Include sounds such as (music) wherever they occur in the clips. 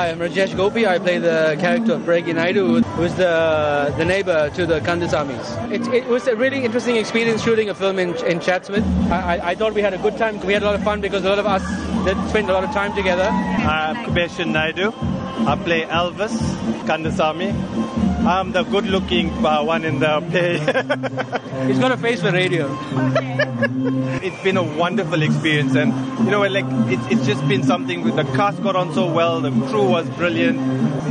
Hi, I'm Rajesh Gopie. I play the character of Bragi Naidoo, who's the the neighbor to the Kandasamys. It, it was a really interesting experience shooting a film in, in Chatsworth. I, I, I thought we had a good time. We had a lot of fun because a lot of us did spend a lot of time together. I'm Koobeshan Naidoo. I play Elvis Kandasamy. I'm the good-looking uh, one in the (laughs) play. He's got a face for radio. (laughs) it's been a wonderful experience, and you know, like it's, it's just been something. With the cast got on so well, the crew was brilliant.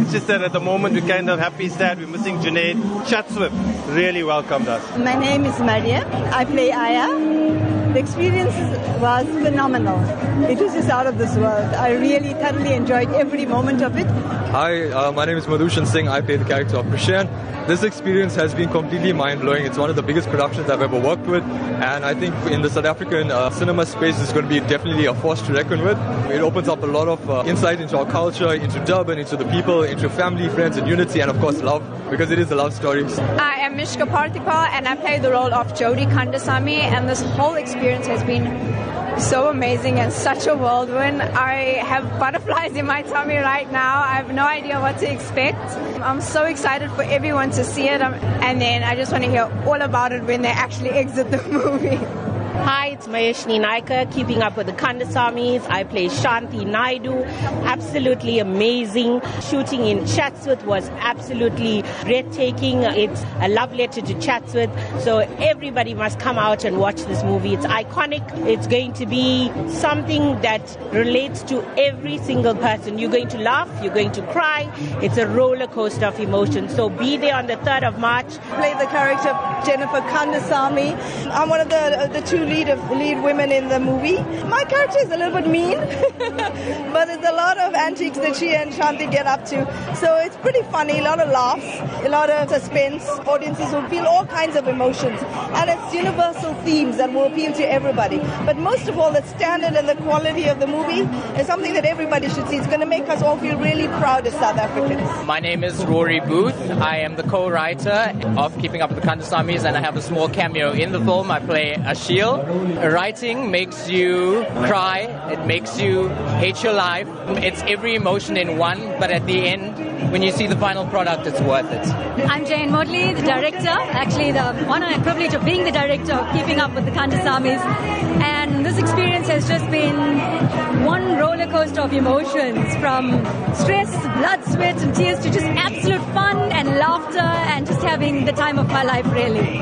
It's just that at the moment we're kind of happy sad we're missing Junaid. Chatsworth really welcomed us. My name is Maria. I play Aya. The experience was phenomenal. It was just out of this world. I really thoroughly enjoyed every moment of it. Hi, uh, my name is Madhushan Singh. I play the character of Krishan. This experience has been completely mind blowing. It's one of the biggest productions I've ever worked with, and I think in the South African uh, cinema space, it's going to be definitely a force to reckon with. It opens up a lot of uh, insight into our culture, into Durban, into the people, into family, friends, and unity, and of course, love, because it is a love story. I am Mishqah Parthiephal, and I play the role of Jodie Kandasamy, and this whole experience has been so amazing and such a whirlwind. I have butterflies in my tummy right now. I have no idea what to expect. I'm so excited for everyone to see it, um, and then I just want to hear all about it when they actually (laughs) exit the movie. Hi, it's Maeshni Naicker, keeping up with the Kandasamys. I play Shanti Naidoo. Absolutely amazing. Shooting in Chatsworth was absolutely breathtaking. It's a love letter to Chatsworth. So everybody must come out and watch this movie. It's iconic. It's going to be something that relates to every single person. You're going to laugh, you're going to cry. It's a roller coaster of emotions. So be there on the 3rd of March. Play the character Jennifer Kandasamy. I'm one of the, the two lead of lead women in the movie. My character is a little bit mean, (laughs) but there's a lot of antics that she and Shanti get up to. So it's pretty funny, a lot of laughs, a lot of suspense. Audiences will feel all kinds of emotions, and it's universal themes that will appeal to everybody. But most of all, the standard and the quality of the movie is something that everybody should see. It's going to make us all feel really proud as South Africans. My name is Rory Booth. I am the co-writer of Keeping Up with the Kandasamys, and I have a small cameo in the film. I play Ashil. Writing makes you cry. It makes you hate your life. It's every emotion in one, but at the end, when you see the final product, it's worth it. I'm Jayan Moodley, the director. Actually, the honor and privilege of being the director of Keeping Up with the Kandasamys. And this experience has just been one roller coaster of emotions from stress, blood, sweat, and tears to just absolute fun and laughter and just having the time of my life, really.